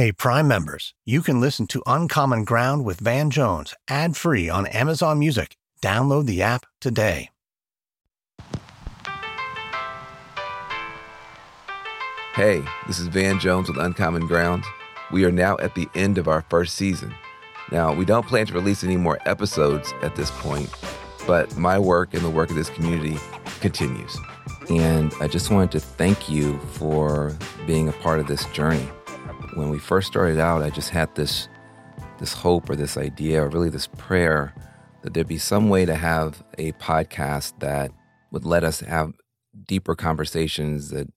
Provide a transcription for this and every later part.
Hey, Prime members, you can listen to Uncommon Ground with Van Jones ad free on Amazon Music. Download the app today. Hey, this is Van Jones with Uncommon Ground. We are now at the end of our first season. Now, we don't plan to release any more episodes at this point, but my work and the work of this community continues. And I just wanted to thank you for being a part of this journey when we first started out, I just had this this hope or this idea or really this prayer that there'd be some way to have a podcast that would let us have deeper conversations that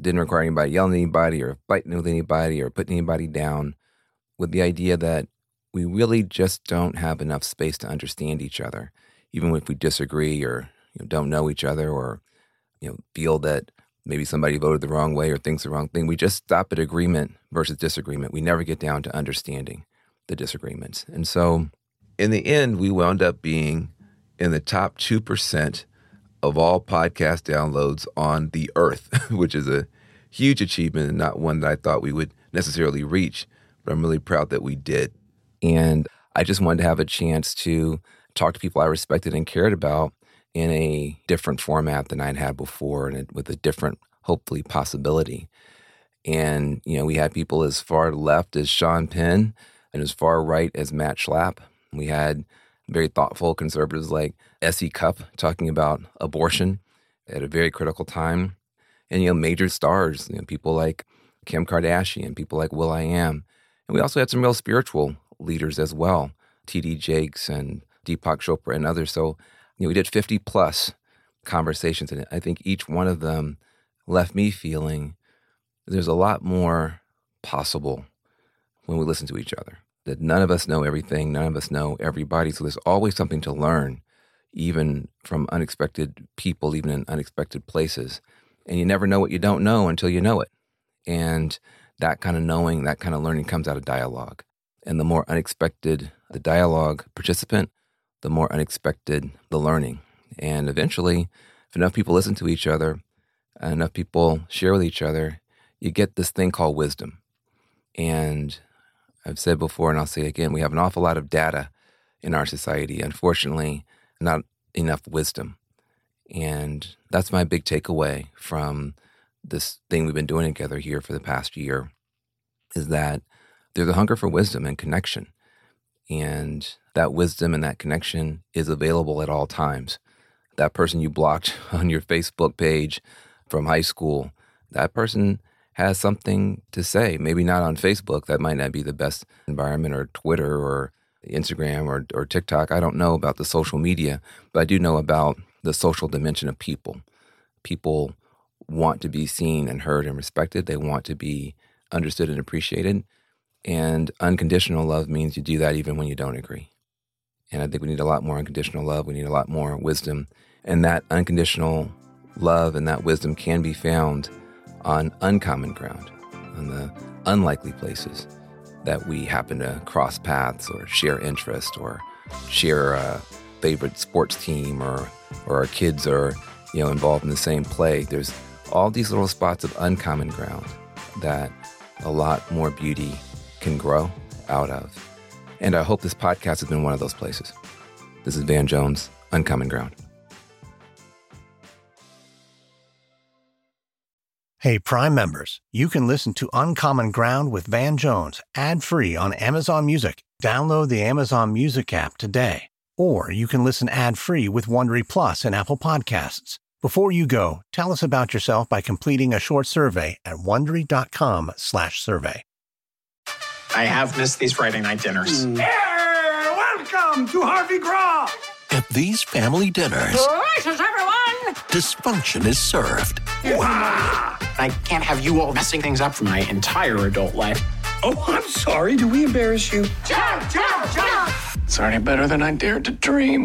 didn't require anybody yelling at anybody or fighting with anybody or putting anybody down with the idea that we really just don't have enough space to understand each other even if we disagree or you know, don't know each other or you know feel that maybe somebody voted the wrong way or thinks the wrong thing. We just stop at agreement versus disagreement. We never get down to understanding the disagreements. And so in the end, we wound up being in the top 2% of all podcast downloads on the earth, which is a huge achievement and not one that I thought we would necessarily reach, but I'm really proud that we did. And I just wanted to have a chance to talk to people I respected and cared about in a different format than I'd had before and with a different, hopefully, possibility. And, you know, we had people as far left as Sean Penn and as far right as Matt Schlapp. We had very thoughtful conservatives like S.E. Cupp talking about abortion at a very critical time. And, you know, major stars, you know, people like Kim Kardashian, people like will.i.am. And we also had some real spiritual leaders as well, T.D. Jakes and Deepak Chopra and others. So you know, we did 50 plus conversations, and I think each one of them left me feeling there's a lot more possible when we listen to each other. That none of us know everything, none of us know everybody. So there's always something to learn, even from unexpected people, even in unexpected places. And you never know what you don't know until you know it. And that kind of knowing, that kind of learning comes out of dialogue. And the more unexpected the dialogue participant, the more unexpected the learning. And eventually, if enough people listen to each other, enough people share with each other, you get this thing called wisdom. And I've said before, and I'll say again, we have an awful lot of data in our society. Unfortunately, not enough wisdom. And that's my big takeaway from this thing we've been doing together here for the past year is that there's a hunger for wisdom and connection. And that wisdom and that connection is available at all times. That person you blocked on your Facebook page from high school, that person has something to say. Maybe not on Facebook, that might not be the best environment, or Twitter, or Instagram, or, or TikTok. I don't know about the social media, but I do know about the social dimension of people. People want to be seen and heard and respected, they want to be understood and appreciated. And unconditional love means you do that even when you don't agree. And I think we need a lot more unconditional love. We need a lot more wisdom. And that unconditional love and that wisdom can be found on uncommon ground, on the unlikely places that we happen to cross paths or share interest or share a favorite sports team or, or our kids are you know involved in the same play. There's all these little spots of uncommon ground that a lot more beauty can grow out of. And I hope this podcast has been one of those places. This is Van Jones, Uncommon Ground. Hey, Prime members, you can listen to Uncommon Ground with Van Jones ad free on Amazon Music. Download the Amazon Music app today. Or you can listen ad free with Wondery Plus and Apple Podcasts. Before you go, tell us about yourself by completing a short survey at wondery.com/survey. I have missed these Friday night dinners. Mm. Hey, welcome to Harvey Graw. At these family dinners, gracious everyone, dysfunction is served. Wow. I can't have you all messing things up for my entire adult life. Oh, I'm sorry. Do we embarrass you? Jump, jump, jump! It's already better than I dared to dream.